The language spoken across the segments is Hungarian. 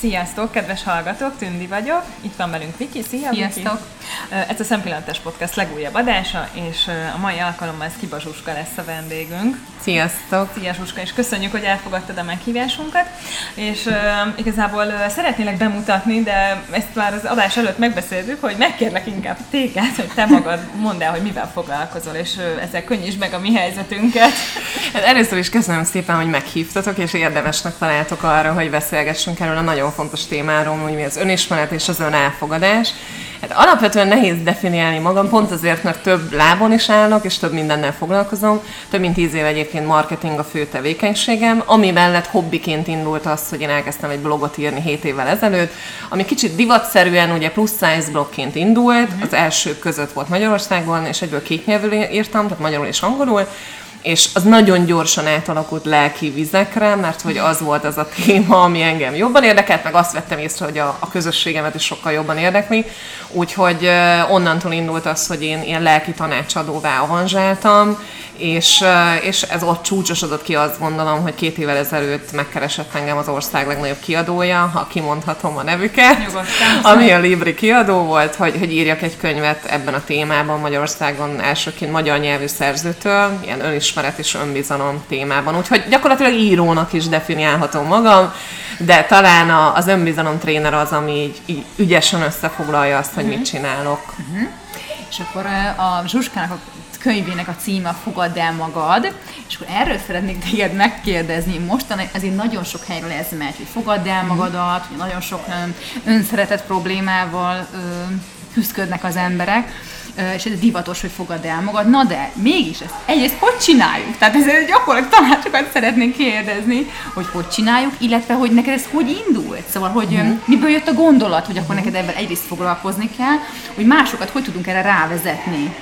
Sziasztok, kedves hallgatók, Tündi vagyok, itt van velünk Viki, szia Sziasztok! Viki. Ez a Szempillantes Podcast legújabb adása, és a mai alkalommal ez Kiba Zsuska lesz a vendégünk. Sziasztok! Szia Zsuska, és köszönjük, hogy elfogadtad a meghívásunkat, és uh, igazából uh, szeretnélek bemutatni, de ezt már az adás előtt megbeszéltük, hogy megkérlek inkább téged, hogy te magad mondd el, hogy mivel foglalkozol, és uh, ezzel könnyítsd meg a mi helyzetünket. Hát először is köszönöm szépen, hogy meghívtatok, és érdemesnek találtok arra, hogy beszélgessünk erről a nagyon fontos témáról, hogy mi az önismeret és az önelfogadás. Hát alapvetően nehéz definiálni magam, pont azért, mert több lábon is állok, és több mindennel foglalkozom. Több mint tíz év egyébként marketing a fő tevékenységem, ami mellett hobbiként indult az, hogy én elkezdtem egy blogot írni 7 évvel ezelőtt, ami kicsit divatszerűen ugye plusz size blogként indult, az első között volt Magyarországon, és egyből két nyelvű írtam, tehát magyarul és angolul, és az nagyon gyorsan átalakult lelki vizekre, mert hogy az volt az a téma, ami engem jobban érdekelt, meg azt vettem észre, hogy a, a közösségemet is sokkal jobban érdekli, úgyhogy onnantól indult az, hogy én ilyen lelki tanácsadóvá avanzsáltam, és, és ez ott csúcsosodott ki, azt gondolom, hogy két évvel ezelőtt megkeresett engem az ország legnagyobb kiadója, ha kimondhatom a nevüket, Nyugodtan. ami a Libri kiadó volt, hogy, hogy írjak egy könyvet ebben a témában Magyarországon elsőként magyar nyelvű szerzőtől, ilyen önismeret és önbizalom témában. Úgyhogy gyakorlatilag írónak is definiálhatom magam, de talán a, az önbizalom tréner az, ami így, így ügyesen összefoglalja azt, hogy uh-huh. mit csinálok. Uh-huh. És akkor a Zsuskának a könyvének a címe Fogadd el magad, és akkor erről szeretnék téged megkérdezni. Mostan azért nagyon sok helyről ez megy, hogy fogadd el magadat, hogy nagyon sok önszeretet problémával küzdködnek az emberek és ez divatos, hogy fogadd el magad. Na de, mégis ezt egyrészt hogy csináljuk? Tehát ezért gyakorlatilag tanácsokat szeretnénk kérdezni, hogy hogy csináljuk, illetve hogy neked ez hogy indult? Szóval, hogy uh-huh. miből jött a gondolat, hogy akkor neked ebben egyrészt foglalkozni kell, hogy másokat hogy tudunk erre rávezetni?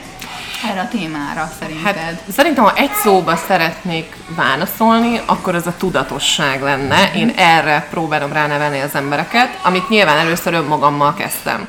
Erre a témára szerinted? Hát, szerintem, ha egy szóba szeretnék válaszolni, akkor az a tudatosság lenne. Én erre próbálom ránevelni az embereket, amit nyilván először önmagammal kezdtem.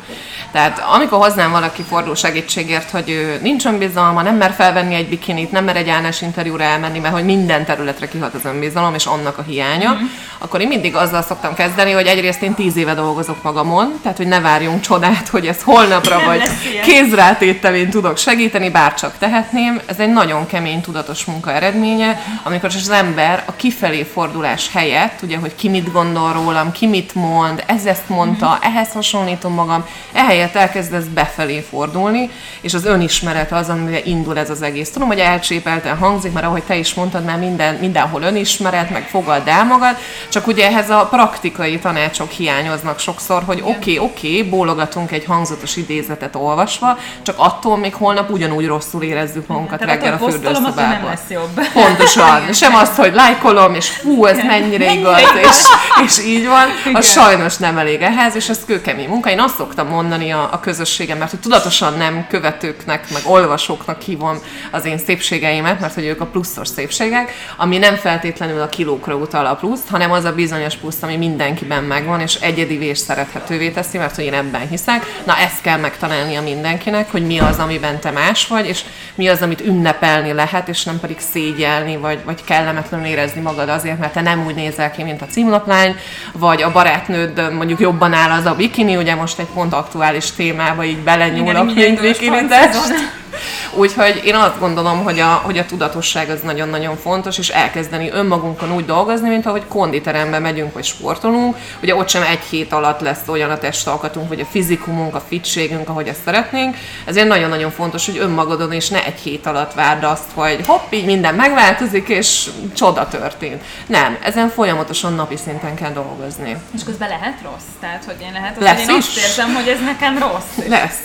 Tehát amikor hoznám valaki fordul segítségért, hogy ő nincs önbizalma, nem mer felvenni egy bikinit, nem mer egy állás interjúra elmenni, mert hogy minden területre kihat az önbizalom, és annak a hiánya, mm-hmm. akkor én mindig azzal szoktam kezdeni, hogy egyrészt én tíz éve dolgozok magamon, tehát hogy ne várjunk csodát, hogy ez holnapra vagy kézrátételén tudok segíteni, bárcsak tehetném. Ez egy nagyon kemény, tudatos munka eredménye, amikor az ember a kifelé fordulás helyett, ugye, hogy ki mit gondol rólam, ki mit mond, ez ezt mondta, mm-hmm. ehhez hasonlítom magam, ehelyett helyett elkezdesz befelé fordulni, és az önismeret az, amivel indul ez az egész. Tudom, hogy elcsépelten hangzik, mert ahogy te is mondtad, már minden, mindenhol önismeret, meg fogadd el magad, csak ugye ehhez a praktikai tanácsok hiányoznak sokszor, hogy oké, oké, okay, okay, bólogatunk egy hangzatos idézetet olvasva, csak attól még holnap ugyanúgy rosszul érezzük magunkat Tehát reggel a fürdőszobában. nem lesz jobb. Pontosan. Sem azt, hogy lájkolom, és hú, ez mennyire igaz, és, és így van. Az sajnos nem elég ehhez, és ez kőkemény munka. Én azt szoktam mondani a, a közösségem, mert hogy tudatosan nem követőknek, meg olvasóknak hívom az én szépségeimet, mert hogy ők a pluszos szépségek, ami nem feltétlenül a kilókra utal a pluszt, hanem az a bizonyos plusz, ami mindenkiben megvan, és egyedi és szerethetővé teszi, mert hogy én ebben hiszek. Na ezt kell megtalálnia mindenkinek, hogy mi az, amiben te más vagy, és mi az, amit ünnepelni lehet, és nem pedig szégyelni, vagy, vagy kellemetlenül érezni magad azért, mert te nem úgy nézel ki, mint a címlaplány, vagy a barátnőd mondjuk jobban áll az a bikini, ugye most egy pont aktuális témába így belenyúlok, mint vikinizást. Úgyhogy én azt gondolom, hogy a, hogy a tudatosság az nagyon-nagyon fontos, és elkezdeni önmagunkon úgy dolgozni, mint ahogy konditerembe megyünk, vagy sportolunk, ugye ott sem egy hét alatt lesz olyan a testalkatunk, vagy a fizikumunk, a fitségünk, ahogy ezt szeretnénk. Ezért nagyon-nagyon fontos, hogy önmagadon és ne egy hét alatt várd azt, hogy hopp, így minden megváltozik, és csoda történt. Nem, ezen folyamatosan napi szinten kell dolgozni. És közben lehet rossz? Tehát, hogy én lehet, hogy én is? azt érzem, hogy ez nekem rossz. Lesz.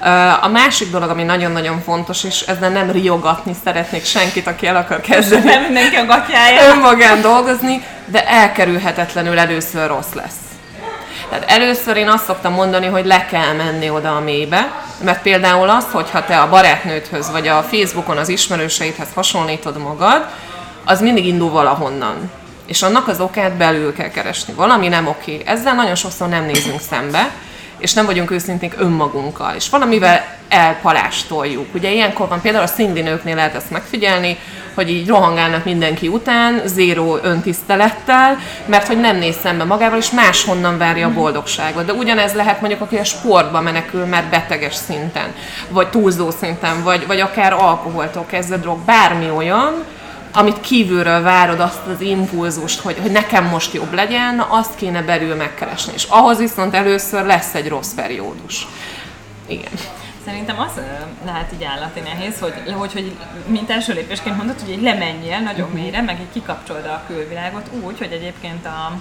Uh-huh. A másik dolog, ami nagyon nagyon fontos, és ezzel nem riogatni szeretnék senkit, aki el akar kezdeni. Nem mindenki a gatyája. Önmagán dolgozni, de elkerülhetetlenül először rossz lesz. Tehát először én azt szoktam mondani, hogy le kell menni oda a mélybe, mert például az, hogyha te a barátnődhöz, vagy a Facebookon az ismerőseidhez hasonlítod magad, az mindig indul valahonnan. És annak az okát belül kell keresni. Valami nem oké. Ezzel nagyon sokszor nem nézünk szembe, és nem vagyunk őszinték önmagunkkal, és valamivel elpalástoljuk. Ugye ilyenkor van például a szinglinőknél lehet ezt megfigyelni, hogy így rohangálnak mindenki után, zéró öntisztelettel, mert hogy nem néz szembe magával, és máshonnan várja a boldogságot. De ugyanez lehet mondjuk, aki a sportba menekül, mert beteges szinten, vagy túlzó szinten, vagy, vagy akár alkoholtól kezdve drog, bármi olyan, amit kívülről várod, azt az impulzust, hogy, hogy nekem most jobb legyen, azt kéne belül megkeresni. És ahhoz viszont először lesz egy rossz periódus. Igen. Szerintem az lehet így állati nehéz, hogy, hogy, hogy mint első lépésként mondod, hogy így lemenjél nagyon mhm. mélyre, meg így kikapcsolod a külvilágot úgy, hogy egyébként a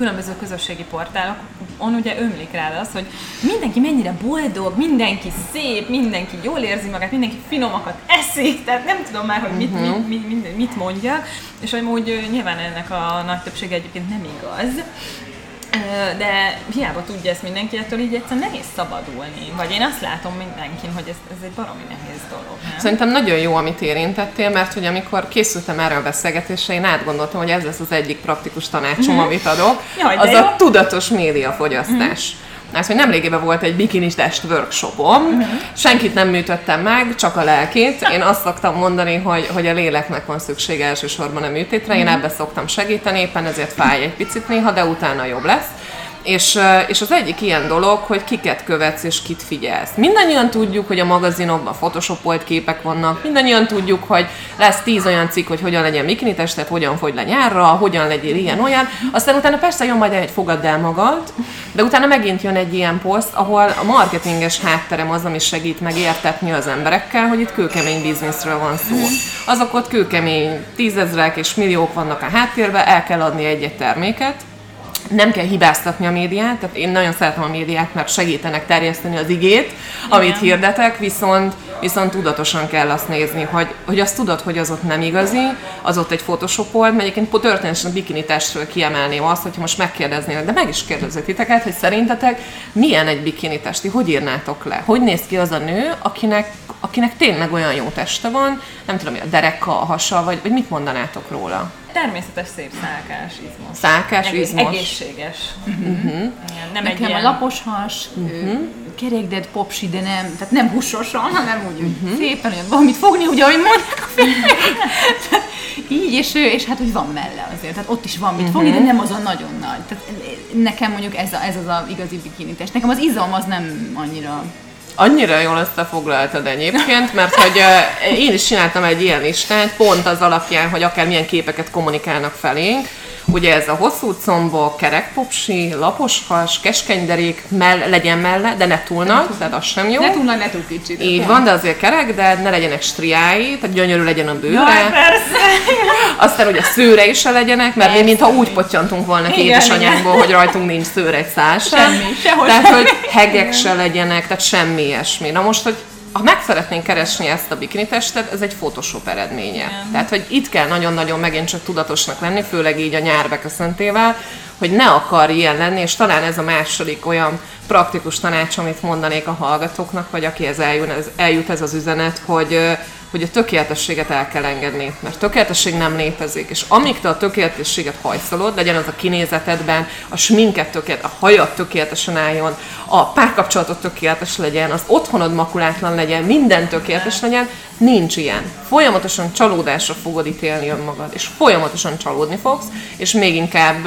különböző közösségi portálokon ugye ömlik rá az, hogy mindenki mennyire boldog, mindenki szép, mindenki jól érzi magát, mindenki finomakat eszik, tehát nem tudom már, hogy mit, uh-huh. mit, mit, mit, mondjak, és hogy úgy nyilván ennek a nagy többsége egyébként nem igaz, de hiába tudja ezt mindenki, ettől így egyszerűen nehéz szabadulni. Vagy én azt látom mindenkin, hogy ez, ez egy baromi nehéz dolog. Nem? Szerintem nagyon jó, amit érintettél, mert hogy amikor készültem erre a beszélgetésre, én átgondoltam, hogy ez lesz az egyik praktikus tanácsom, mm-hmm. amit adok. Jaj, az jó. a tudatos médiafogyasztás. Mm-hmm ez, hogy nemrégében volt egy bikinis test workshopom, uh-huh. senkit nem műtöttem meg, csak a lelkét. Én azt szoktam mondani, hogy, hogy a léleknek van szüksége elsősorban a műtétre, én mhm. ebbe szoktam segíteni, éppen ezért fáj egy picit néha, de utána jobb lesz. És, és az egyik ilyen dolog, hogy kiket követsz és kit figyelsz. Mindannyian tudjuk, hogy a magazinokban photoshopolt képek vannak, mindannyian tudjuk, hogy lesz tíz olyan cikk, hogy hogyan legyen bikini testet, hogyan fogy le nyárra, hogyan legyél ilyen-olyan. Aztán utána persze jön majd egy fogadd el magad, de utána megint jön egy ilyen poszt, ahol a marketinges hátterem az, ami segít megértetni az emberekkel, hogy itt kőkemény bizniszről van szó. Azok ott kőkemény tízezrek és milliók vannak a háttérben, el kell adni egy-egy terméket, nem kell hibáztatni a médiát, tehát én nagyon szeretem a médiát, mert segítenek terjeszteni az igét, amit Igen. hirdetek, viszont, viszont tudatosan kell azt nézni, hogy, hogy azt tudod, hogy az ott nem igazi, az ott egy photoshopol, mert egyébként történetesen a bikini testről kiemelném azt, hogyha most megkérdeznének, de meg is kérdezek titeket, hogy szerintetek milyen egy bikini testi, hogy írnátok le? Hogy néz ki az a nő, akinek, akinek tényleg olyan jó teste van, nem tudom, a dereka, a hasa, vagy, vagy mit mondanátok róla? Természetes szép szálkás izmos. Szálkás Egész, izmos. Egészséges. Uh-huh. Igen, nem Nekem egy ilyen... a lapos has, uh-huh. Kerekded popsi, de nem, tehát nem húsosan, hanem úgy, uh-huh. szépen, hogy valamit fogni, ugye, ahogy mondják a Így, és, és hát úgy van melle azért, tehát ott is van mit uh-huh. de nem az a nagyon nagy. Tehát nekem mondjuk ez, a, ez az a igazi bikini test. Nekem az izom az nem annyira Annyira jól összefoglaltad egyébként, mert hogy uh, én is csináltam egy ilyen listát, pont az alapján, hogy akár milyen képeket kommunikálnak felénk, Ugye ez a hosszú combok, kerekpopsi, lapos has, keskeny derék, mell, legyen melle, de ne túl nagy, tehát az sem jó. Ne túl nagy, ne túl kicsi. Így van, de azért kerek, de ne legyenek striái, tehát gyönyörű legyen a bőre. Jaj, persze. Aztán ugye szőre is se legyenek, mert mi mintha úgy potyantunk volna ki édesanyánkból, hogy rajtunk nincs szőre egy szás Semmi, sehol Tehát, hogy hegek se legyenek, tehát semmi ilyesmi. Na most, hogy ha meg szeretnénk keresni ezt a bikini testet, ez egy Photoshop eredménye. Igen. Tehát, hogy itt kell nagyon-nagyon megint csak tudatosnak lenni, főleg így a nyár beköszöntével, hogy ne akar ilyen lenni, és talán ez a második olyan praktikus tanács, amit mondanék a hallgatóknak, vagy aki ez eljut, ez, eljut ez az üzenet, hogy hogy a tökéletességet el kell engedni, mert tökéletesség nem létezik, és amíg te a tökéletességet hajszolod, legyen az a kinézetedben, a sminket tökélet, a hajat tökéletesen álljon, a párkapcsolatot tökéletes legyen, az otthonod makulátlan legyen, minden tökéletes legyen, nincs ilyen. Folyamatosan csalódásra fogod ítélni önmagad, és folyamatosan csalódni fogsz, és még inkább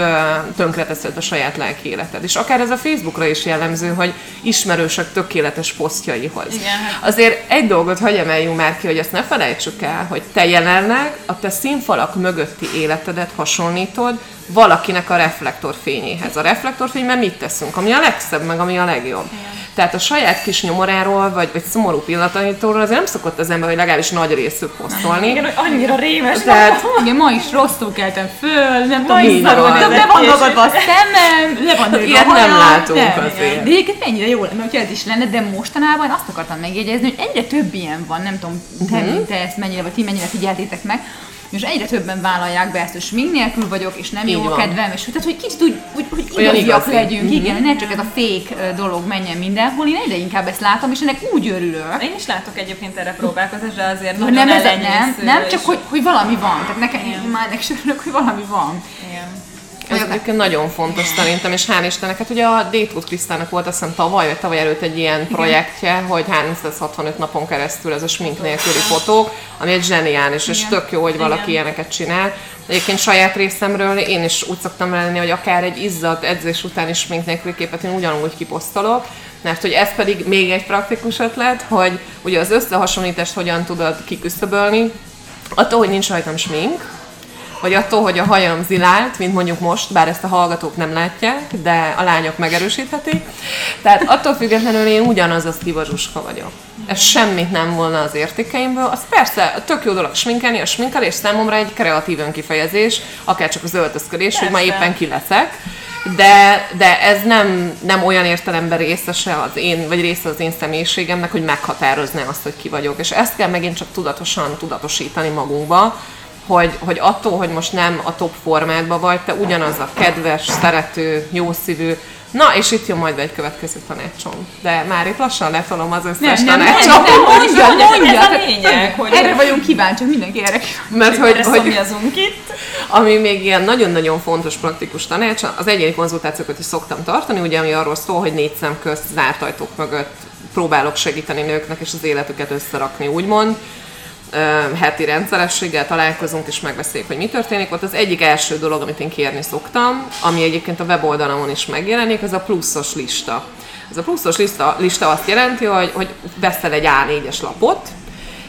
tönkreteszed a saját lelki életed. És akár ez a Facebookra is jellemző, hogy ismerősök tökéletes posztjaihoz. Igen. Hát- Azért egy dolgot hagyj emeljünk már ki, hogy ezt ne felejtsük el, hogy te jelenleg a te színfalak mögötti életedet hasonlítod valakinek a reflektorfényéhez. A reflektorfényben mit teszünk? Ami a legszebb, meg ami a legjobb. Igen. Tehát a saját kis nyomoráról, vagy, vagy szomorú pillanataitól azért nem szokott az ember, hogy legalábbis nagy részük posztolni. Igen, hogy annyira rémes. Tehát, igen, ma is rosszul keltem föl, nem tudom, van. Le van magadva a szemem, le van Ilyet nem látunk nem, azért. De egyébként ennyire jó lenne, hogyha ez is lenne, de mostanában azt akartam megjegyezni, hogy egyre több ilyen van, nem tudom, te, uh-huh. te ezt mennyire, vagy ti mennyire figyeltétek meg, és egyre többen vállalják be ezt, hogy smink nélkül vagyok, és nem Így jó a kedvem, és tehát, hogy kicsit úgy, úgy, hogy igaziak legyünk, mm-hmm. igen, ne csak ez a fék dolog menjen mindenhol, én egyre inkább ezt látom, és ennek úgy örülök. Én is látok egyébként erre próbálkozást, de azért no, nem, ez, nem, nem, csak hogy, hogy valami van, tehát nekem én már ennek hogy valami van. Igen. Egyébként nagyon fontos szerintem, és hál' Istennek, hát ugye a Datewood Krisztának volt azt hiszem tavaly, vagy tavaly előtt egy ilyen projektje, hogy 365 napon keresztül ez a smink nélküli fotók, ami egy zseniális, és tök jó, hogy valaki ilyeneket csinál. Egyébként saját részemről én is úgy szoktam lenni, hogy akár egy izzadt edzés után is smink nélküli képet én ugyanúgy kiposztolok, mert hogy ez pedig még egy praktikus ötlet, hogy ugye az összehasonlítást hogyan tudod kiküszöbölni, attól, hogy nincs rajtam smink, vagy attól, hogy a hajam zilált, mint mondjuk most, bár ezt a hallgatók nem látják, de a lányok megerősíthetik. Tehát attól függetlenül én ugyanaz a Stiva Zsuska vagyok. Ez semmit nem volna az értékeimből. Az persze tök jó dolog sminkelni, a sminkelés számomra egy kreatív önkifejezés, akár csak az öltözködés, hogy ma Persze. éppen ki leszek. De, de ez nem, nem olyan értelemben részese az én, vagy része az én személyiségemnek, hogy meghatározná azt, hogy ki vagyok. És ezt kell megint csak tudatosan tudatosítani magunkba, hogy, hogy attól, hogy most nem a top formátban vagy, te ugyanaz a kedves, szerető, jószívű, Na, és itt jön majd egy következő tanácsom. De már itt lassan letolom az összes Nem, nem, nem, tanácsom. nem, mondja, mondja, mondja. ez a lényeg, hogy- Erre vagyunk kíváncsiak, mindenki erre kíváncsi. Mert hogy, hogy itt. ami még ilyen nagyon-nagyon fontos praktikus tanács, az egyéni konzultációkat is szoktam tartani, ugye ami arról szól, hogy négy szem közt zárt ajtók mögött próbálok segíteni nőknek és az életüket összerakni, úgymond. Heti rendszerességgel találkozunk és megbeszéljük, hogy mi történik. Ott az egyik első dolog, amit én kérni szoktam, ami egyébként a weboldalamon is megjelenik, az a pluszos lista. Ez a pluszos lista, lista azt jelenti, hogy, hogy veszel egy A4-es lapot,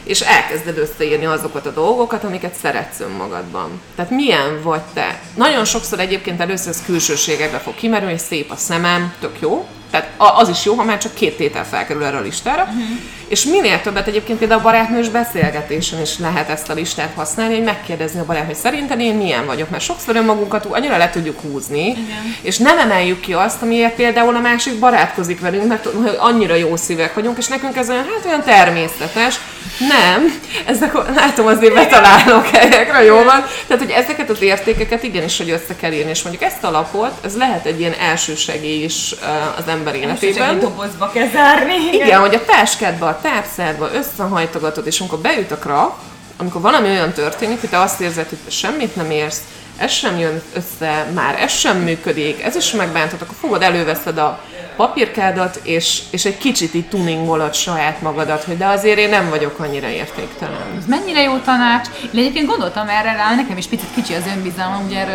és elkezded összeírni azokat a dolgokat, amiket szeretsz önmagadban. Tehát milyen vagy te? Nagyon sokszor egyébként először ez külsőségekbe fog kimerülni, hogy szép a szemem, tök jó. Tehát az is jó, ha már csak két tétel felkerül erre a listára. Uh-huh. És minél többet egyébként például a barátnős beszélgetésen is lehet ezt a listát használni, hogy megkérdezni a barát, hogy szerinted én milyen vagyok, mert sokszor önmagunkat annyira le tudjuk húzni, Igen. és nem emeljük ki azt, amiért például a másik barátkozik velünk, mert annyira jó szívek vagyunk, és nekünk ez olyan, hát olyan természetes. Nem, ezek, látom azért betalálok helyekre, jó van. Tehát, hogy ezeket az értékeket igenis, hogy össze kell írni, és mondjuk ezt a lapot, ez lehet egy ilyen első segély is az ember életében. egy dobozba kell zárni. Igen, hogy a táskádba, a tápszádba összehajtogatod, és amikor beüt a krak, amikor valami olyan történik, hogy te azt érzed, hogy te semmit nem érsz, ez sem jön össze, már ez sem működik, ez is megbántott, akkor fogod, előveszed a papírkádat, és, és egy kicsit így tuningolod saját magadat, hogy de azért én nem vagyok annyira értéktelen. Ez mennyire jó tanács. Én egyébként gondoltam erre rá, nekem is picit kicsi az önbizalmam, ugye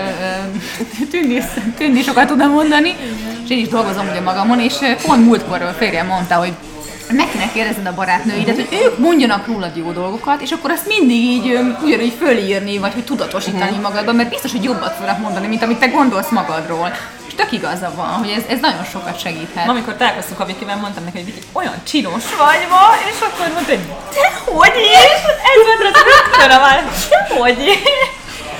tűnni, tűnni sokat tudom mondani, és én is dolgozom ugye magamon, és pont múltkor férjem mondta, hogy meg kéne kérdezned a barátnőidet, hogy ők mondjanak rólad jó dolgokat, és akkor azt mindig így ugyanúgy fölírni, vagy hogy tudatosítani magadban, mert biztos, hogy jobbat fognak mondani, mint amit te gondolsz magadról. És tök igaza van, hogy ez, ez nagyon sokat segíthet. Ma, amikor találkoztunk a Vikivel, mondtam neki, hogy Viki, olyan csinos vagy ma, és akkor mondta, hogy te hogy is? Ez volt az rögtön a már, te hogy is?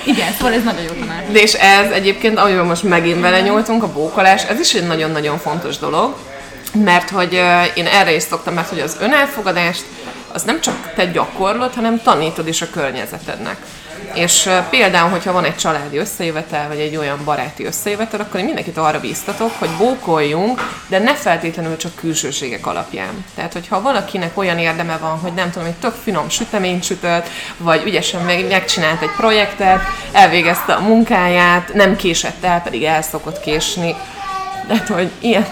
Igen, szóval ez nagyon jó tanács. De és ez egyébként, amiben most megint belenyúltunk, a bókolás, ez is egy nagyon-nagyon fontos dolog, mert hogy én erre is szoktam, mert hogy az önelfogadást az nem csak te gyakorlod, hanem tanítod is a környezetednek. És például, hogyha van egy családi összejövetel, vagy egy olyan baráti összejövetel, akkor én mindenkit arra bíztatok, hogy bókoljunk, de ne feltétlenül csak külsőségek alapján. Tehát, hogyha valakinek olyan érdeme van, hogy nem tudom, egy tök finom süteményt sütött, vagy ügyesen meg, megcsinált egy projektet, elvégezte a munkáját, nem késett el, pedig el szokott késni, tehát, hogy ilyen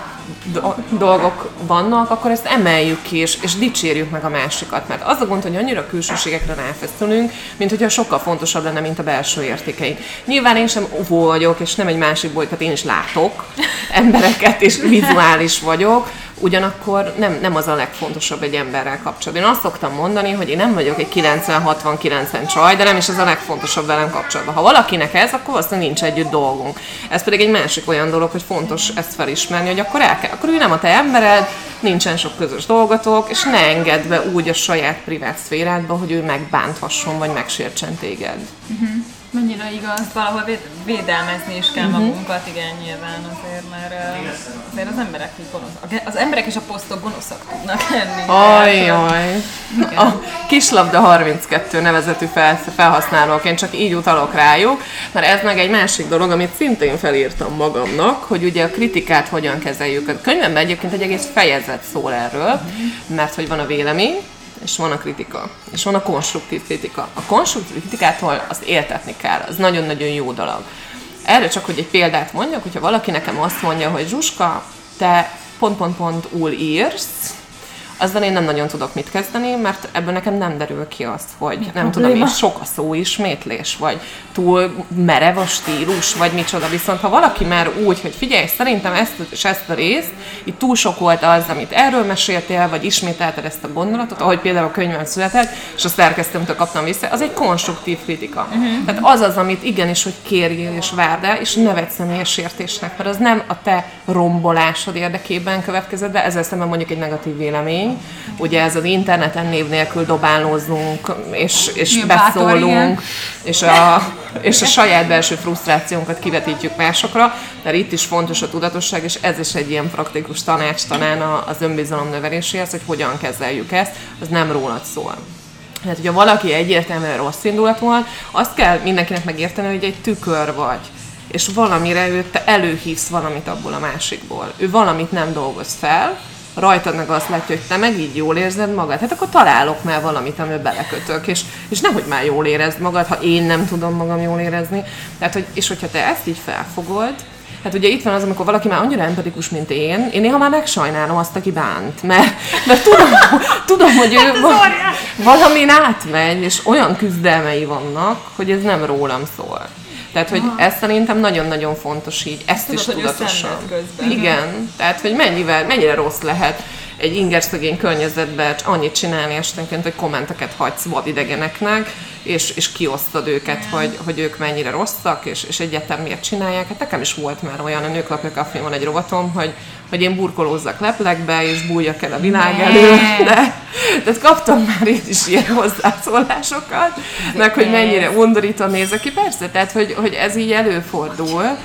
do- dolgok vannak, akkor ezt emeljük ki, és, és dicsérjük meg a másikat. Mert az a gond, hogy annyira külsőségekre ráfeszülünk, mint hogyha sokkal fontosabb lenne, mint a belső értékeink. Nyilván én sem vagyok, és nem egy másik boly, tehát én is látok embereket, és vizuális vagyok, ugyanakkor nem, nem az a legfontosabb egy emberrel kapcsolatban. Én azt szoktam mondani, hogy én nem vagyok egy 90-60-90 csaj, de nem is az a legfontosabb velem kapcsolatban. Ha valakinek ez, akkor valószínűleg nincs együtt dolgunk. Ez pedig egy másik olyan dolog, hogy fontos ezt felismerni, hogy akkor el kell. Akkor ő nem a te embered, nincsen sok közös dolgotok, és ne engedd be úgy a saját privát szférádba, hogy ő megbánthasson, vagy megsértsen téged. Mennyire igaz. Valahol véd, védelmezni is kell magunkat, igen, nyilván azért, mert azért az emberek így gonoszak. Az emberek és a posztok gonoszak tudnak lenni. Ajaj. A Kislabda 32 nevezetű fel, felhasználók, én csak így utalok rájuk, mert ez meg egy másik dolog, amit szintén felírtam magamnak, hogy ugye a kritikát hogyan kezeljük. A könyvemben egyébként egy egész fejezet szól erről, mert hogy van a vélemény, és van a kritika, és van a konstruktív kritika. A konstruktív kritikától azt éltetni kell, az nagyon-nagyon jó dolog. erre csak, hogy egy példát mondjak, hogyha valaki nekem azt mondja, hogy Zsuska, te pont-pont-pont úl írsz, azzal én nem nagyon tudok mit kezdeni, mert ebből nekem nem derül ki azt, hogy Mi nem probléma? tudom én, sok a szó ismétlés, vagy túl merev a stílus, vagy micsoda. Viszont ha valaki már úgy, hogy figyelj, szerintem ezt és ezt a részt, itt túl sok volt az, amit erről meséltél, vagy ismételted ezt a gondolatot, ahogy például a könyvem született, és a szerkesztőmtől kaptam vissza, az egy konstruktív kritika. Uh-huh. Tehát az az, amit igenis, hogy kérjél és várd el, és ne vedd személyes értésnek, mert az nem a te rombolásod érdekében következett be, ezzel szemben mondjuk egy negatív vélemény. Ugye ez az interneten név nélkül dobálózunk, és, és beszólunk, és a, és a saját belső frusztrációnkat kivetítjük másokra, mert itt is fontos a tudatosság, és ez is egy ilyen praktikus tanács talán az önbizalom növeléséhez, hogy hogyan kezeljük ezt, az nem rólad szól. Tehát, hogyha valaki egyértelműen rossz indulatúan, azt kell mindenkinek megérteni, hogy egy tükör vagy. És valamire ő, te előhívsz valamit abból a másikból. Ő valamit nem dolgoz fel, rajtad meg azt látja, hogy te meg így jól érzed magad, hát akkor találok már valamit, amiben belekötök, és, és nehogy már jól érezd magad, ha én nem tudom magam jól érezni. Tehát, hogy, és hogyha te ezt így felfogod, Hát ugye itt van az, amikor valaki már annyira empatikus, mint én, én néha már megsajnálom azt, aki bánt, mert, mert tudom, tudom, hogy ő va- valamin átmegy, és olyan küzdelmei vannak, hogy ez nem rólam szól. Tehát, hogy ez szerintem nagyon-nagyon fontos így, ezt Tudod, is hogy tudatosan. közben. Igen, tehát, hogy mennyivel, mennyire rossz lehet egy ingerszegény környezetben annyit csinálni esténként, hogy kommenteket hagysz vadidegeneknek, és, és kiosztod őket, hogy, hogy ők mennyire rosszak, és, és egyáltalán miért csinálják. Hát nekem is volt már olyan, a Nőklapja Café-on egy rovatom, hogy, hogy én burkolózzak leplekbe, és bújjak el a világ Ne. elől, de tehát kaptam már itt is ilyen hozzászólásokat, meg hogy mennyire undorító nézek ki, persze, tehát hogy, hogy ez így előfordul,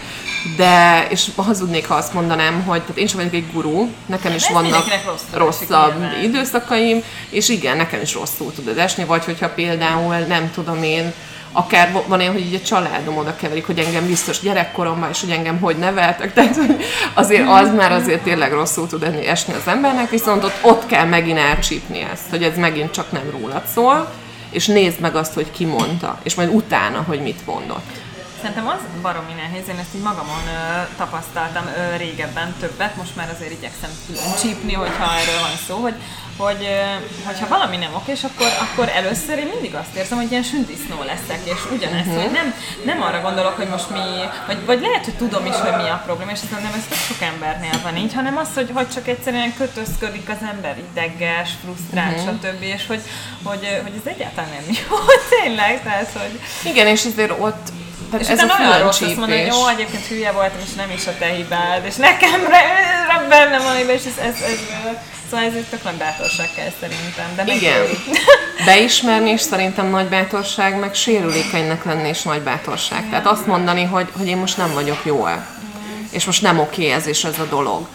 de, és hazudnék, ha azt mondanám, hogy tehát én sem vagyok egy gurú, nekem is Ez vannak rosszabb nyilván. időszakaim, és igen, nekem is rosszul tud esni, vagy hogyha például nem tudom én, akár van olyan, hogy így a családom oda keverik, hogy engem biztos gyerekkoromban, és hogy engem hogy neveltek, tehát hogy azért az már azért tényleg rosszul tud esni az embernek, viszont ott, ott kell megint elcsípni ezt, hogy ez megint csak nem rólad szól, és nézd meg azt, hogy ki mondta, és majd utána, hogy mit mondott. Szerintem az baromi nehéz, én ezt így magamon ö, tapasztaltam ö, régebben többet, most már azért igyekszem külön csípni, hogyha erről van szó, hogy, hogy ö, hogyha valami nem oké, és akkor, akkor először én mindig azt érzem, hogy ilyen sündisznó leszek, és ugyanezt, uh-huh. hogy nem, nem arra gondolok, hogy most mi, vagy, vagy lehet, hogy tudom is, hogy mi a probléma, és szerintem ez tök sok embernél van így, hanem az, hogy, hogy csak egyszerűen kötözködik az ember ideges, frusztrált, uh-huh. stb. és hogy, hogy, hogy ez egyáltalán nem jó, tényleg, tehát, hogy Igen, és azért ott tehát és ez a olyan rossz azt mondani, hogy jó, egyébként hülye voltam, és nem is a te hibád, és nekem re- benne van és ez, ez, ez, szóval ez egy tök nagy bátorság kell szerintem, de Igen. Beismerni is szerintem nagy bátorság, meg sérülékenynek lenni is nagy bátorság. Tehát azt mondani, hogy, hogy én most nem vagyok jól. És most nem oké ez és ez a dolog.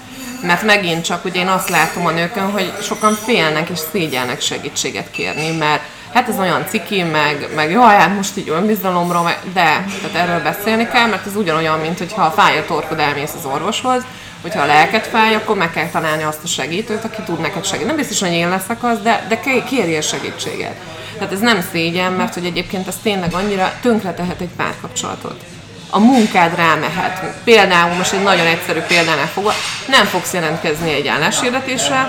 Mert megint csak ugye én azt látom a nőkön, hogy sokan félnek és szégyelnek segítséget kérni, mert hát ez olyan ciki, meg, meg jaj, hát most így önbizalomról, de tehát erről beszélni kell, mert ez ugyanolyan, mint hogyha fáj a torkod, elmész az orvoshoz, hogyha a lelked fáj, akkor meg kell találni azt a segítőt, aki tud neked segíteni. Nem biztos, hogy én leszek az, de, de ké- kérjél segítséget. Tehát ez nem szégyen, mert hogy egyébként ez tényleg annyira tönkre tehet egy párkapcsolatot. A munkád rámehet. Például most egy nagyon egyszerű példánál fogva, nem fogsz jelentkezni egy álláshirdetésre,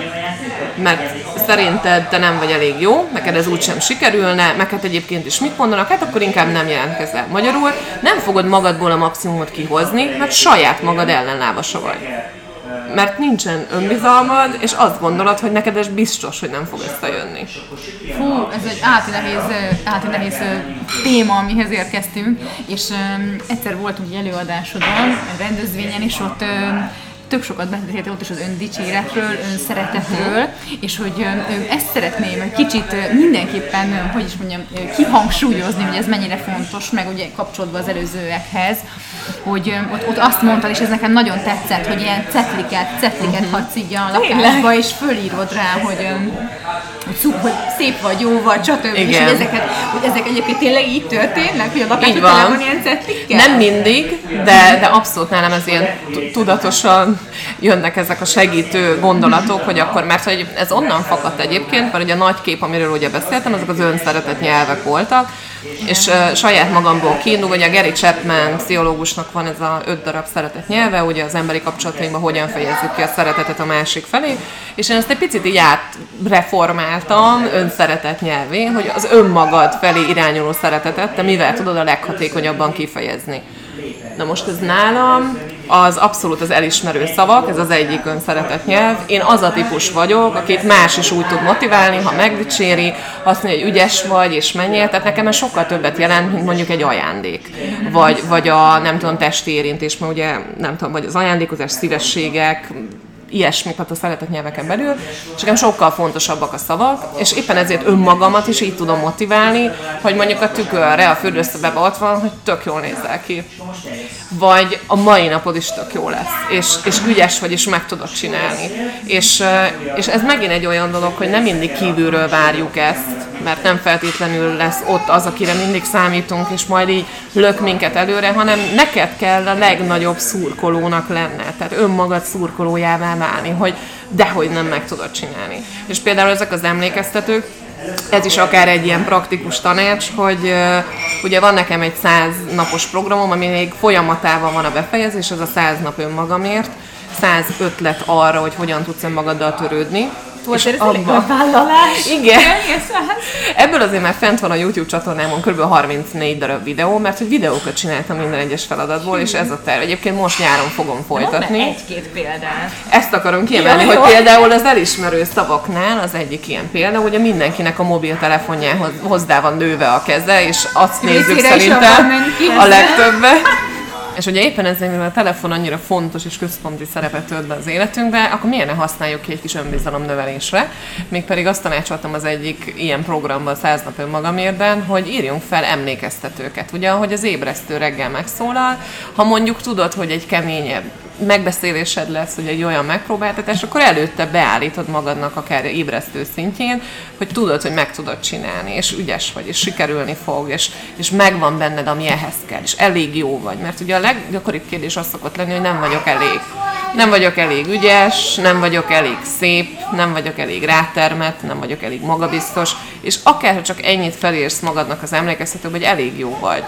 mert szerinted te nem vagy elég jó, neked ez úgysem sikerülne, meg hát egyébként is mit mondanak, hát akkor inkább nem jelentkezel. Magyarul nem fogod magadból a maximumot kihozni, mert saját magad ellenlábasa vagy. Mert nincsen önbizalmad, és azt gondolod, hogy neked ez biztos, hogy nem fog összejönni. Fú, ez egy áti nehéz, áti nehéz téma, amihez érkeztünk, és um, egyszer voltunk egy előadásodon, rendezvényen, és ott um, tök sokat beszéltél ott is az öndicséretről, önszeretetről, és hogy ezt szeretném kicsit mindenképpen, hogy is mondjam, kihangsúlyozni, hogy ez mennyire fontos, meg ugye kapcsolódva az előzőekhez, hogy ott, ott azt mondtad, és ez nekem nagyon tetszett, hogy ilyen cetliket, cetliket hadsz így a lakásba, és fölírod rá, hogy, hogy, szub, hogy szép vagy, jó vagy, stb. És Igen. hogy ezeket, hogy ezek egyébként tényleg így történnek, hogy a van. tele van ilyen cetlikkel? Nem mindig, de, de abszolút nálam ez ilyen tu- tudatosan jönnek ezek a segítő gondolatok, hogy akkor, mert hogy ez onnan fakadt egyébként, mert ugye a nagy kép, amiről ugye beszéltem, azok az önszeretet nyelvek voltak, És saját magamból kiindul, hogy a Gary Chapman pszichológusnak van ez a öt darab szeretet nyelve, ugye az emberi kapcsolatainkban hogyan fejezzük ki a szeretetet a másik felé, és én ezt egy picit így átreformáltam önszeretet nyelvé, hogy az önmagad felé irányuló szeretetet te mivel tudod a leghatékonyabban kifejezni. Na most ez nálam az abszolút az elismerő szavak, ez az egyik önszeretett nyelv. Én az a típus vagyok, akit más is úgy tud motiválni, ha megdicséri, azt mondja, hogy ügyes vagy, és menjél. Tehát nekem ez sokkal többet jelent, mint mondjuk egy ajándék. Vagy, vagy a, nem tudom, testi érintés, mert ugye, nem tudom, vagy az ajándékozás, szívességek, ilyesmik, hát a szeretett nyelveken belül, és nekem sokkal fontosabbak a szavak, és éppen ezért önmagamat is így tudom motiválni, hogy mondjuk a tükörre, a fürdőszobába ott van, hogy tök jól nézel ki. Vagy a mai napod is tök jó lesz, és, és ügyes vagy, és meg tudod csinálni. És, és ez megint egy olyan dolog, hogy nem mindig kívülről várjuk ezt, mert nem feltétlenül lesz ott az, akire mindig számítunk, és majd így lök minket előre, hanem neked kell a legnagyobb szurkolónak lenne, tehát önmagad szurkolójává válni, hogy dehogy nem meg tudod csinálni. És például ezek az emlékeztetők, ez is akár egy ilyen praktikus tanács, hogy ugye van nekem egy száz napos programom, ami még folyamatában van a befejezés, az a száz nap önmagamért, száz ötlet arra, hogy hogyan tudsz önmagaddal törődni, volt ez abba... vállalás. Igen. Ebből azért már fent van a YouTube csatornámon kb. 34 darab videó, mert hogy videókat csináltam minden egyes feladatból, és ez a terv. Egyébként most nyáron fogom folytatni. egy-két példát. Ezt akarom kiemelni, hogy például az elismerő szavaknál az egyik ilyen példa, hogy mindenkinek a mobiltelefonjához hozzá van nőve a keze, és azt nézzük szerintem a legtöbbet. És ugye éppen ezzel, mivel a telefon annyira fontos és központi szerepet tölt be az életünkbe, akkor milyen ne használjuk ki egy kis önbizalom növelésre. Mégpedig azt tanácsoltam az egyik ilyen programban, száz nap önmagamérben, hogy írjunk fel emlékeztetőket. Ugye, ahogy az ébresztő reggel megszólal, ha mondjuk tudod, hogy egy keményebb megbeszélésed lesz, hogy egy olyan megpróbáltatás, akkor előtte beállítod magadnak akár ébresztő szintjén, hogy tudod, hogy meg tudod csinálni, és ügyes vagy, és sikerülni fog, és, és megvan benned, ami ehhez kell, és elég jó vagy. Mert ugye a leggyakoribb kérdés az szokott lenni, hogy nem vagyok elég. Nem vagyok elég ügyes, nem vagyok elég szép, nem vagyok elég rátermet, nem vagyok elég magabiztos, és akár csak ennyit felérsz magadnak az emlékeztetőbe, hogy elég jó vagy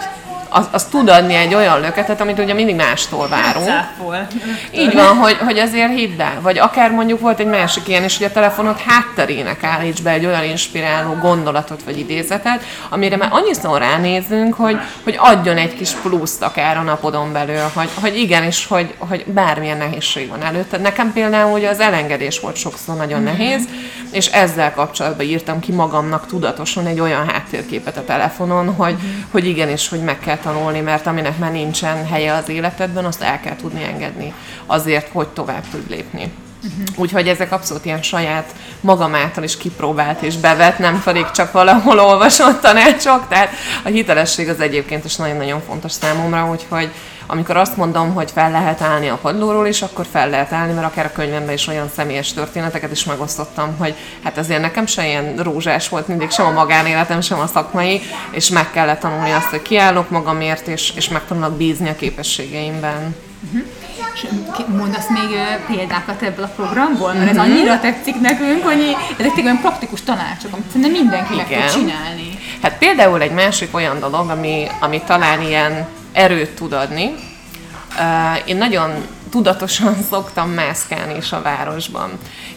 az, az tud adni egy olyan löketet, amit ugye mindig mástól várunk. Cáfol. Így van, hogy, hogy azért hidd el. Vagy akár mondjuk volt egy másik ilyen is, hogy a telefonok hátterének állíts be egy olyan inspiráló gondolatot vagy idézetet, amire már annyiszor ránézünk, hogy, hogy adjon egy kis pluszt akár a napodon belül, hogy, hogy igenis, hogy, hogy bármilyen nehézség van előtte. Nekem például ugye az elengedés volt sokszor nagyon mm-hmm. nehéz, és ezzel kapcsolatban írtam ki magamnak tudatosan egy olyan háttérképet a telefonon, hogy, mm-hmm. hogy igenis, hogy meg kell tanulni, mert aminek már nincsen helye az életedben, azt el kell tudni engedni azért, hogy tovább tud lépni. Uh-huh. Úgyhogy ezek abszolút ilyen saját magam által is kipróbált és bevet, nem pedig csak valahol olvasott tanácsok, tehát a hitelesség az egyébként is nagyon-nagyon fontos számomra, úgyhogy amikor azt mondom, hogy fel lehet állni a padlóról is, akkor fel lehet állni, mert akár a könyvemben is olyan személyes történeteket is megosztottam, hogy hát azért nekem se ilyen rózsás volt mindig, sem a magánéletem, sem a szakmai, és meg kellett tanulni azt, hogy kiállok magamért, és, és megtanulok bízni a képességeimben. Uh-huh. És mondasz még példákat ebből a programból, mert ez mhm. annyira tetszik nekünk, hogy ezek tényleg praktikus tanácsok, amit szerintem mindenkinek tud csinálni. Hát például egy másik olyan dolog, ami, ami talán ilyen erőt tud adni. Én nagyon tudatosan szoktam mászkálni is a városban.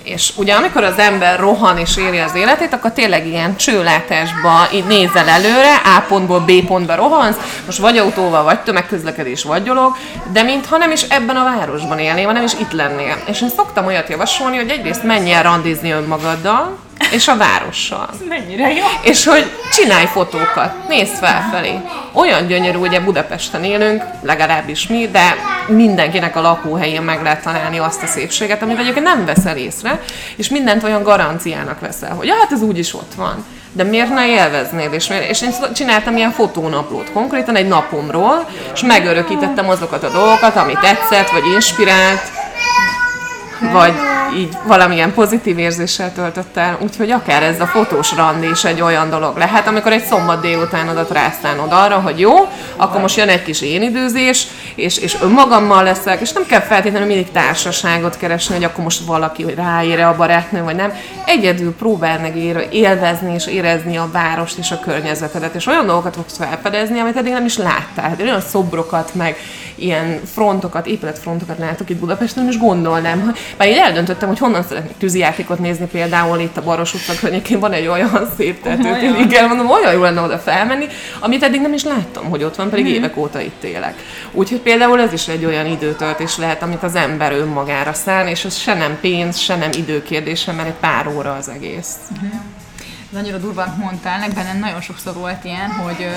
És ugye amikor az ember rohan és éri az életét, akkor tényleg ilyen csőlátásba így nézel előre, A pontból B pontba rohansz, most vagy autóval, vagy tömegközlekedés, vagy gyalog, de mintha nem is ebben a városban élnél, hanem is itt lennél. És én szoktam olyat javasolni, hogy egyrészt menj el randizni önmagaddal, és a várossal. Mennyire jó. És hogy csinálj fotókat, nézd felfelé. Olyan gyönyörű, ugye Budapesten élünk, legalábbis mi, de mindenkinek a lakóhelyén meg lehet találni azt a szépséget, amit egyébként nem veszel észre, és mindent olyan garanciának veszel, hogy hát ez úgyis ott van. De miért ne élveznéd? És, miért? és én csináltam ilyen fotónaplót konkrétan egy napomról, és megörökítettem azokat a dolgokat, amit tetszett, vagy inspirált, vagy így valamilyen pozitív érzéssel töltött el, úgyhogy akár ez a fotós randi is egy olyan dolog lehet, amikor egy szombat délutánodat rászánod arra, hogy jó, akkor most jön egy kis én időzés, és, és önmagammal leszek, és nem kell feltétlenül mindig társaságot keresni, hogy akkor most valaki, hogy ráér a barátnő, vagy nem. Egyedül próbál meg élvezni és érezni a várost és a környezetedet, és olyan dolgokat fogsz felfedezni, amit eddig nem is láttál. Hát olyan szobrokat, meg ilyen frontokat, épületfrontokat látok itt Budapesten, és gondolnám, hogy már én eldöntöttem, hogy honnan szeretnék tűzijátékot nézni, például itt a Baros utca környékén van egy olyan szép tető, igen, mondom, olyan jó lenne oda felmenni, amit eddig nem is láttam, hogy ott van, pedig hmm. évek óta itt élek. Úgyhogy például ez is egy olyan időtöltés lehet, amit az ember önmagára szán, és ez se nem pénz, se nem időkérdése, mert egy pár óra az egész. Hmm ez annyira durván mondtál, meg bennem nagyon sokszor volt ilyen, hogy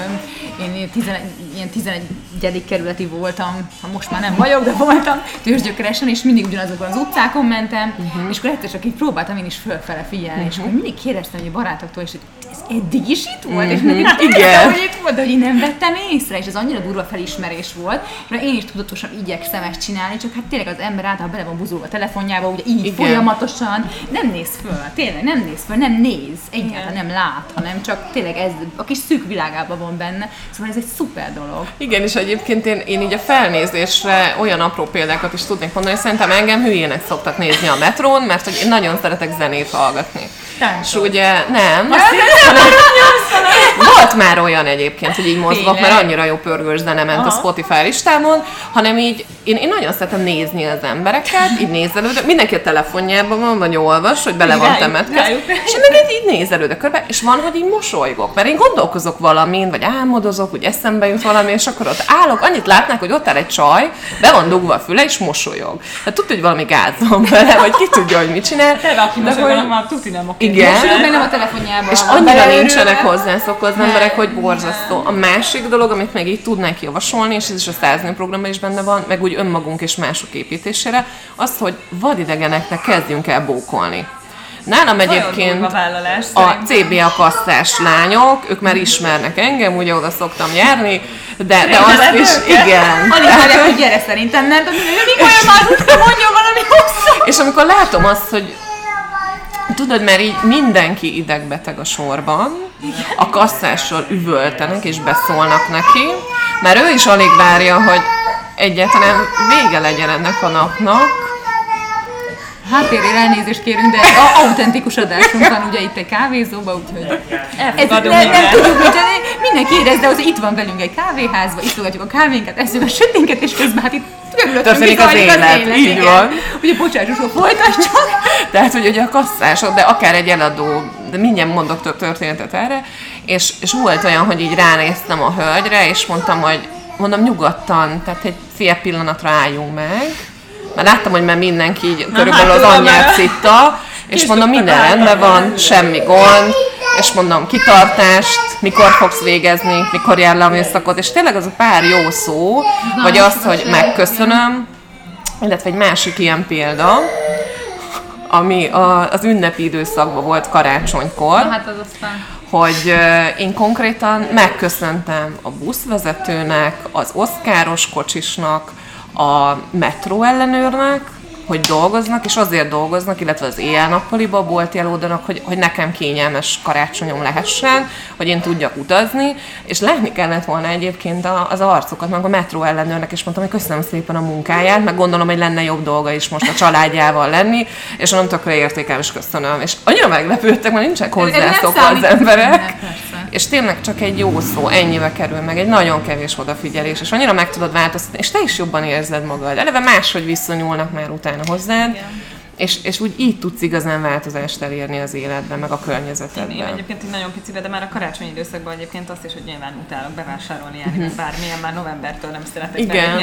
én 11, ilyen 11. kerületi voltam, ha most már nem vagyok, de voltam tőzsgyökeresen, és mindig ugyanazokon az utcákon mentem, uh-huh. és akkor egyszer csak így próbáltam én is fölfele figyelni, uh-huh. és akkor mindig kérdeztem hogy a barátoktól, és hogy ez eddig is itt volt, uh-huh. és mindig Igen. hogy itt volt, de hogy én nem vettem észre, és ez annyira durva felismerés volt, mert én is tudatosan igyekszem ezt csinálni, csak hát tényleg az ember általában bele van buzulva a telefonjába, ugye így Igen. folyamatosan, nem néz föl, tényleg nem néz föl, nem néz, egyáltalán egyáltalán nem lát, hanem csak tényleg ez a kis szűk világában van benne. Szóval ez egy szuper dolog. Igen, és egyébként én, én így a felnézésre olyan apró példákat is tudnék mondani, hogy szerintem engem hülyének szoktak nézni a metrón, mert hogy én nagyon szeretek zenét hallgatni. Táncol. És ugye nem, volt már olyan egyébként, hogy így mozgok, mert annyira jó pörgős zene ment Aha. a Spotify listámon, hanem így én, én nagyon szeretem nézni az embereket, így nézelődök, mindenki a telefonjában van, vagy olvas, hogy bele van temetve, és én meg így, így nézelődök körbe, és van, hogy így mosolygok, mert én gondolkozok valamin, vagy álmodozok, hogy eszembe jut valami, és akkor ott állok, annyit látnák, hogy ott áll egy csaj, be van dugva a füle, és mosolyog. Tehát tudja, hogy valami gáz van vele, vagy ki tudja, hogy mit csinál. Te, aki de hogy... már tuti nem oké. Igen. Mosolyog, meg nem a telefonjában. És annyira nincsenek hozzászokva az emberek, hogy borzasztó. A másik dolog, amit meg így tudnánk javasolni, és ez is a 100 programban is benne van, meg úgy önmagunk és mások építésére, az, hogy vadidegeneknek kezdjünk el bókolni. Nálam egyébként a CBA kasszás lányok, ők már ismernek engem, ugye oda szoktam járni, de, de azt is, igen. Alig várják, hogy gyere szerintem, nem tudom, hogy olyan már mondja valami hosszú. És amikor látom azt, hogy Tudod, mert így mindenki idegbeteg a sorban, a kasszással üvöltenek és beszólnak neki, mert ő is alig várja, hogy egyáltalán vége legyen ennek a napnak, háttérről elnézést kérünk, de a, autentikus adásunk van ugye itt egy kávézóban, úgyhogy ez, nem, nem tudjuk mit tenni. Mindenki érezze, hogy itt van velünk egy kávéházba, iszogatjuk a kávénkat, eszünk a süténket, és közben hát itt történik az élet, az élet így igen. van. Ugye hogy folytasd csak. Tehát, hogy ugye a kasszások, de akár egy eladó, de mindjárt mondok több történetet erre, és, és volt olyan, hogy így ránéztem a hölgyre, és mondtam, hogy mondom nyugodtan, tehát egy fél pillanatra álljunk meg, mert láttam, hogy már mindenki így körülbelül az anyját szitta, és mondom, minden rendben van, semmi gond, és mondom, kitartást, mikor fogsz végezni, mikor jár le a műszakot, és tényleg az a pár jó szó, vagy az, hogy megköszönöm, illetve egy másik ilyen példa, ami a, az ünnepi időszakban volt karácsonykor, hát az aztán. hogy én konkrétan megköszöntem a buszvezetőnek, az oszkáros kocsisnak, a metró ellenőrnek, hogy dolgoznak, és azért dolgoznak, illetve az éjjel-nappaliba boltjelódanak, hogy, hogy nekem kényelmes karácsonyom lehessen, hogy én tudjak utazni, és látni kellett volna egyébként az arcokat, meg a metró ellenőrnek, és mondtam, hogy köszönöm szépen a munkáját, meg gondolom, hogy lenne jobb dolga is most a családjával lenni, és mondom, tökre értékelem, és köszönöm. És annyira meglepődtek, mert nincsenek hozzászokva az emberek. És tényleg csak egy jó szó, ennyibe kerül meg, egy nagyon kevés odafigyelés, és annyira meg tudod változtatni, és te is jobban érzed magad. Eleve máshogy viszonyulnak már utána hozzád. Igen és, és úgy így tudsz igazán változást elérni az életben, meg a környezetedben. Én, én egyébként így nagyon picibe, de már a karácsonyi időszakban egyébként azt is, hogy nyilván utálok bevásárolni, járni, mm-hmm. bármilyen, már novembertől nem szeretek Igen. menni.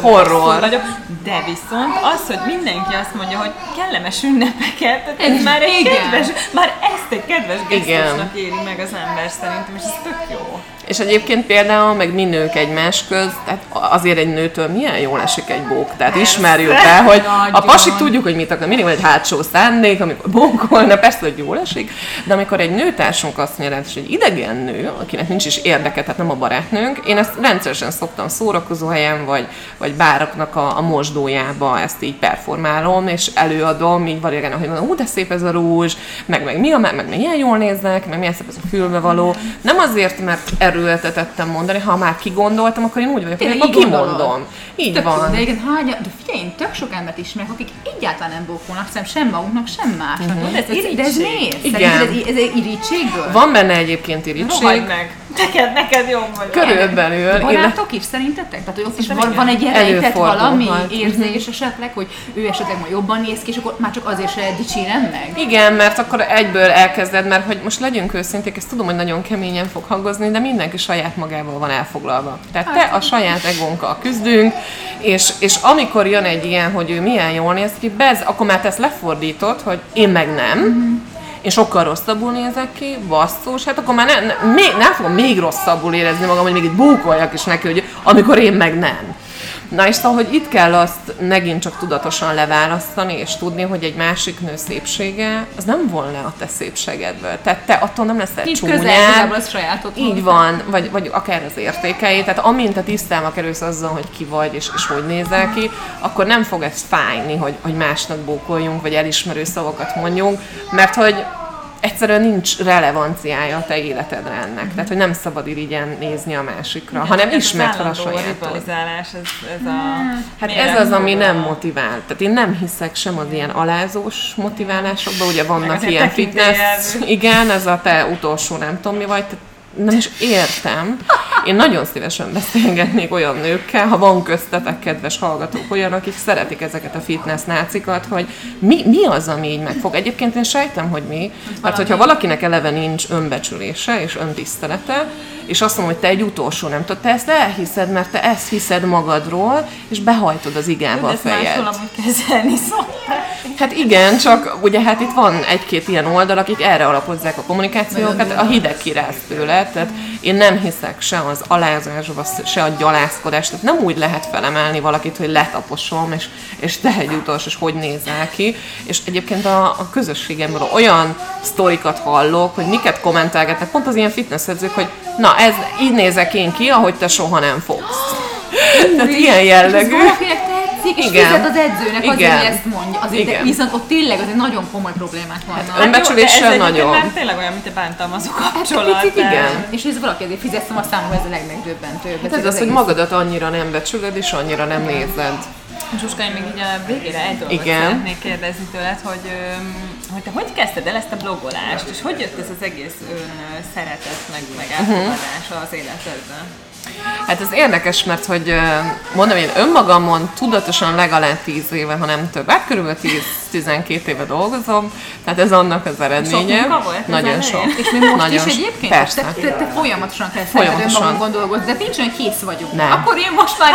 Horror. Vagyok, de viszont az, hogy mindenki azt mondja, hogy kellemes ünnepeket, ez már egy Igen. kedves, már ezt egy kedves gesztusnak éri meg az ember szerintem, és ez tök jó. És egyébként például meg mi nők egymás köz, tehát azért egy nőtől milyen jól esik egy bók. Tehát persze. ismerjük el, hogy Nagyon. a pasik tudjuk, hogy mit akar. Mindig van egy hátsó szándék, amikor bókolna, persze, hogy jól esik, de amikor egy nőtársunk azt mondja, hogy egy idegen nő, akinek nincs is érdeke, tehát nem a barátnőnk, én ezt rendszeresen szoktam szórakozó helyen, vagy, vagy báraknak a, a mosdójába ezt így performálom, és előadom, így valójában, hogy mondom, de szép ez a rúzs, meg, meg mi a, meg, meg milyen jól néznek, meg milyen szép ez a fülbevaló. Nem azért, mert erőltetettem mondani, ha már kigondoltam, akkor én úgy vagyok, hogy akkor kimondom. Így tök van. De, igen, hány, de figyelj, én tök sok embert ismerek, akik egyáltalán nem bókolnak, sem, sem maguknak, sem másnak. Uh-huh. De ez, ez, de ez miért? Igen. Ez, ez, ez irítsségből? Van benne egyébként irítség. meg. Neked, neked jobb vagy. Körülbelül. Barátok is szerintetek? Tehát, hogy ott is van, van egy rejtett valami érzés esetleg, hogy ő esetleg ma jobban néz ki, és akkor már csak azért se dicsérem meg? Igen, mert akkor egyből elkezded, mert hogy most legyünk őszinték, ezt tudom, hogy nagyon keményen fog hangozni, de mindenki saját magával van elfoglalva. Tehát te a saját egónkkal küzdünk, és, és amikor jön egy ilyen, hogy ő milyen jól néz ki, bez, akkor már te ezt lefordítod, hogy én meg nem, mm-hmm én sokkal rosszabbul nézek ki, basszus, hát akkor már ne, ne, még, nem fogom még rosszabbul érezni magam, hogy még itt búkoljak is neki, hogy amikor én meg nem. Na és szóval, hogy itt kell azt megint csak tudatosan leválasztani, és tudni, hogy egy másik nő szépsége, az nem volna a te szépségedből. Tehát te attól nem leszel Nincs csúnyán. az sajátot. Így van, vagy, vagy akár az értékei. Tehát amint a tisztába kerülsz azzal, hogy ki vagy, és, és hogy nézel ki, akkor nem fog ez fájni, hogy, hogy másnak bókoljunk, vagy elismerő szavakat mondjunk, mert hogy egyszerűen nincs relevanciája a te életedre ennek. Tehát, hogy nem szabad irigyen nézni a másikra, Igen, hanem ismert fel a sajátot. ez, ez a... Hát ez az, ami nem motivál. Tehát én nem hiszek sem az ilyen alázós motiválásokban, ugye vannak ilyen fitness, igen, ez a te utolsó nem tudom mi vagy, tehát nem is értem. Én nagyon szívesen beszélgetnék olyan nőkkel, ha van köztetek kedves hallgatók olyan, akik szeretik ezeket a fitness nácikat, hogy mi, mi az, ami így megfog. Egyébként én sejtem, hogy mi, mert hogyha valakinek eleve nincs önbecsülése és öntisztelete, és azt mondom, hogy te egy utolsó nem tudod, te ezt elhiszed, mert te ezt hiszed magadról, és behajtod az igába a fejed. kezelni, szóval. Hát igen, csak ugye hát itt van egy-két ilyen oldal, akik erre alapozzák a kommunikációkat, a hideg kiráz tőle, tehát én nem hiszek se az alázásba, se a gyalászkodás, tehát nem úgy lehet felemelni valakit, hogy letaposom, és, és te egy utolsó, és hogy nézel ki, és egyébként a, a közösségemből olyan sztorikat hallok, hogy miket kommentálgatnak, pont az ilyen fitnessedzők, hogy na ez így nézek én ki, ahogy te soha nem fogsz. Tehát ilyen jellegű. tetszik, és Igen. fizet az edzőnek Igen. azért, hogy ezt mondja. Azért, Igen. De viszont ott tényleg azért nagyon komoly problémák vannak. Hát, önbecsüléssel hát nagyon. Már tényleg olyan, mint a bántalmazó kapcsolat. Hát, igen. És ez valaki azért fizet, a számomra ez a legmegdöbbentőbb. Hát ez, ez az, az hogy magadat annyira nem becsülöd, és annyira nem nézed. Zsuska, én még így a végére egy dolgot Igen. szeretnék kérdezni tőled, hogy, hogy te hogy kezdted el ezt a blogolást, és hogy jött ez az egész ön szeretet, meg, meg elfogadása az életedben? Hát ez érdekes, mert hogy mondom, én önmagamon tudatosan legalább 10 éve, ha nem több, hát körülbelül 10-12 éve dolgozom, tehát ez annak az eredménye. Sok volt, Nagyon sok. És még most Nagyon is egyébként? Persze. Te, te, te folyamatosan kell folyamatosan. önmagon gondolkozni, de nincs olyan kész vagyunk. Nem. Akkor én most már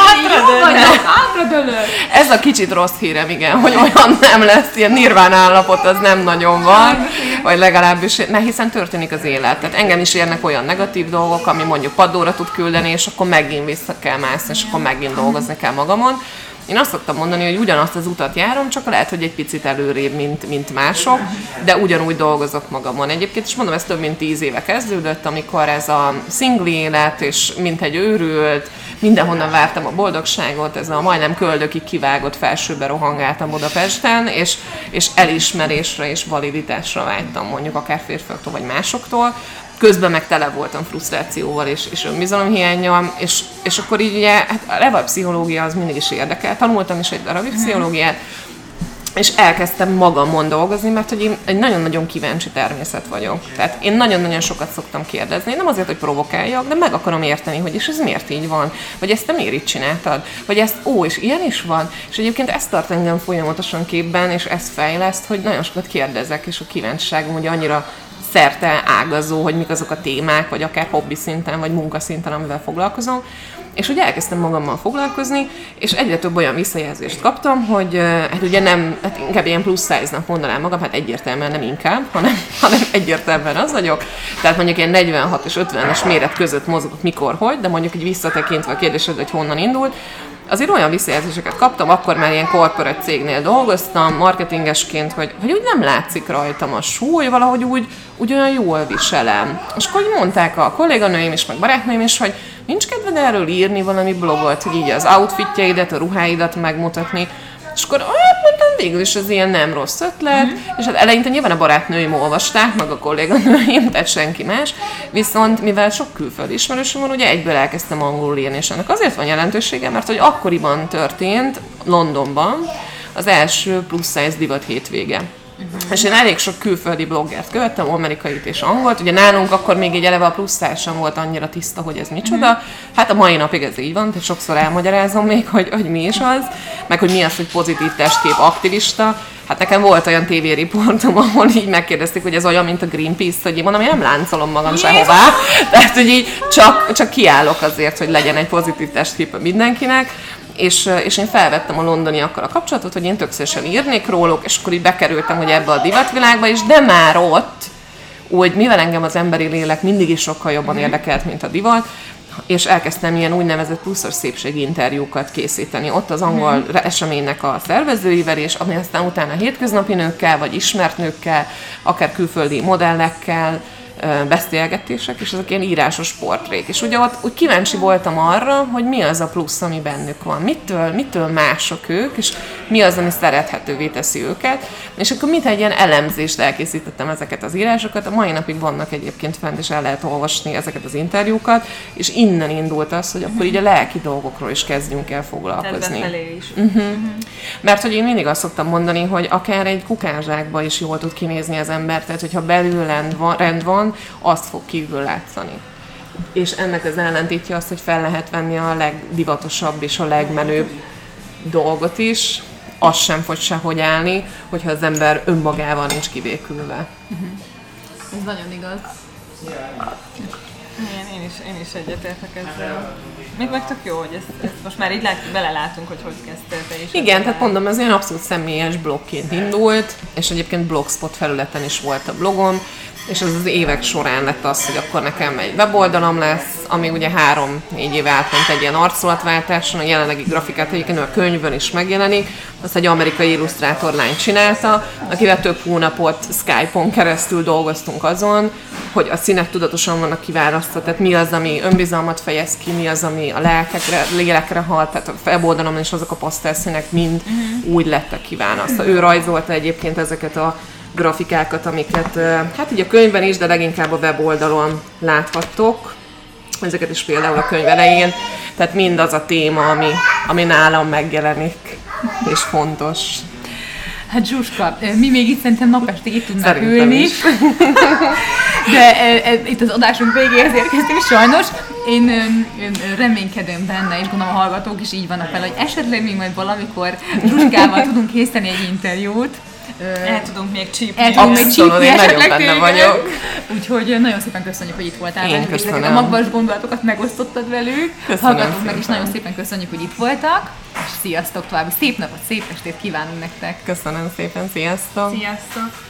jó vagyok, hátradőlök. Ez a kicsit rossz hírem, igen, hogy olyan nem lesz, ilyen nirván állapot az nem nagyon van, vagy legalábbis, mert hiszen történik az élet. Tehát engem is érnek olyan negatív dolgok, ami mondjuk padlóra tud küldeni, és akkor megint vissza kell mászni, és akkor megint dolgozni kell magamon. Én azt szoktam mondani, hogy ugyanazt az utat járom, csak lehet, hogy egy picit előrébb, mint, mint mások, de ugyanúgy dolgozok magamon. Egyébként is mondom, ez több mint tíz éve kezdődött, amikor ez a szingli élet, és mint egy őrült, mindenhonnan vártam a boldogságot, ez a majdnem köldökig kivágott felsőbe rohangáltam Budapesten, és, és elismerésre és validitásra vágytam mondjuk akár férfiaktól vagy másoktól, közben meg tele voltam frusztrációval és, és önbizalomhiányjal, és, és akkor így ugye, hát a level pszichológia az mindig is érdekel, tanultam is egy darabig mhm. pszichológiát, és elkezdtem magamon dolgozni, mert hogy én egy nagyon-nagyon kíváncsi természet vagyok. Tehát én nagyon-nagyon sokat szoktam kérdezni, nem azért, hogy provokáljak, de meg akarom érteni, hogy és ez miért így van, vagy ezt te miért így csináltad, vagy ezt, ó, és ilyen is van. És egyébként ezt tart engem folyamatosan képben, és ez fejleszt, hogy nagyon sokat kérdezek, és a kíváncsiságom ugye annyira szerte ágazó, hogy mik azok a témák, vagy akár hobbi szinten, vagy munkaszinten, amivel foglalkozom. És ugye elkezdtem magammal foglalkozni, és egyre több olyan visszajelzést kaptam, hogy hát ugye nem, hát inkább ilyen plusz size-nak mondanám magam, hát egyértelműen nem inkább, hanem, hanem egyértelműen az vagyok. Tehát mondjuk ilyen 46 és 50-es méret között mozgok mikor, hogy, de mondjuk így visszatekintve a kérdésed, hogy honnan indult, azért olyan visszajelzéseket kaptam, akkor már ilyen korporát cégnél dolgoztam, marketingesként, hogy, hogy úgy nem látszik rajtam a súly, valahogy úgy, úgy olyan jól viselem. És akkor mondták a kolléganőim is, meg barátnőim is, hogy nincs kedved erről írni valami blogot, így az outfitjeidet, a ruháidat megmutatni. És akkor végül is az ilyen nem rossz ötlet, mm. és hát eleinte nyilván a barátnőim olvasták, meg a kolléganőim, tehát senki más, viszont mivel sok külföldi ismerősöm van, ugye egyből elkezdtem angolul írni, és ennek azért van jelentősége, mert hogy akkoriban történt Londonban az első plusz size divat hétvége. Uh-huh. És én elég sok külföldi bloggert követtem, amerikait és angolt. Ugye nálunk akkor még egy eleve a plusztár sem volt annyira tiszta, hogy ez micsoda. Uh-huh. Hát a mai napig ez így van, tehát sokszor elmagyarázom még, hogy, hogy mi is az, meg hogy mi az, hogy pozitív testkép aktivista. Hát nekem volt olyan tévériportom, ahol így megkérdezték, hogy ez olyan, mint a Greenpeace, hogy én mondom, én nem láncolom magam sehová. Tehát, hogy így csak, csak kiállok azért, hogy legyen egy pozitív testkép mindenkinek és, és én felvettem a londoniakkal a kapcsolatot, hogy én tökéletesen írnék róluk, és akkor így bekerültem hogy ebbe a divatvilágba is, de már ott, úgy mivel engem az emberi lélek mindig is sokkal jobban mhm. érdekelt, mint a divat, és elkezdtem ilyen úgynevezett pluszos szépségi interjúkat készíteni. Ott az angol mm. eseménynek a szervezőivel, és ami aztán utána hétköznapi nőkkel, vagy ismert nőkkel, akár külföldi modellekkel, beszélgetések, és ezek ilyen írásos portrék. És ugye ott úgy kíváncsi voltam arra, hogy mi az a plusz, ami bennük van, mitől, mitől mások ők, és mi az, ami szerethetővé teszi őket. És akkor mit egy ilyen elemzést elkészítettem ezeket az írásokat, a mai napig vannak egyébként fent, és el lehet olvasni ezeket az interjúkat, és innen indult az, hogy akkor így a lelki dolgokról is kezdjünk el foglalkozni. is. Uh-huh. Uh-huh. Mert hogy én mindig azt szoktam mondani, hogy akár egy kukázsákba is jól tud kinézni az ember, tehát hogyha belül rend van, van azt fog kívül látszani. És ennek az ellentétje az, hogy fel lehet venni a legdivatosabb és a legmenőbb dolgot is, az sem fog sehogy állni, hogyha az ember önmagával nincs kivékülve. Uh-huh. Ez nagyon igaz. Igen, én is, én is egyetértek ezzel. Még meg tök jó, hogy ezt, ezt most már így lát, belelátunk, hogy hogy kezdtél te is. Igen, tehát mondom, ez olyan abszolút személyes blogként indult, és egyébként blogspot felületen is volt a blogom, és az az évek során lett az, hogy akkor nekem egy weboldalam lesz, ami ugye három-négy éve átment egy ilyen arculatváltáson, a jelenlegi grafikát egyébként a könyvön is megjelenik, azt egy amerikai illusztrátor lány csinálta, akivel több hónapot Skype-on keresztül dolgoztunk azon, hogy a színek tudatosan vannak kiválasztva, tehát mi az, ami önbizalmat fejez ki, mi az, ami a lelkekre, lélekre halt, tehát a weboldalon is azok a pasztelszínek mind uh-huh. úgy lettek kiválasztva. Ő rajzolta egyébként ezeket a grafikákat, amiket hát így a könyvben is, de leginkább a weboldalon láthattok. Ezeket is például a könyv elején. Tehát mind az a téma, ami, ami nálam megjelenik, és fontos. Hát Zsuska, mi még itt szerintem napestig itt tudnánk ülni. De e, e, itt az adásunk végéhez érkeztünk sajnos. Én, én reménykedem benne, és gondolom a hallgatók is így vannak fel, hogy esetleg még majd valamikor Zsuskával tudunk készíteni egy interjút el tudunk még csípni. El tudunk még csípni, én nagyon benne vagyok. Úgyhogy nagyon szépen köszönjük, hogy itt voltál. Én köszönöm. A magvas gondolatokat megosztottad velük. Hallgatóknak is nagyon szépen köszönjük, hogy itt voltak. És sziasztok további szép napot, szép estét kívánunk nektek. Köszönöm szépen, sziasztok. Sziasztok.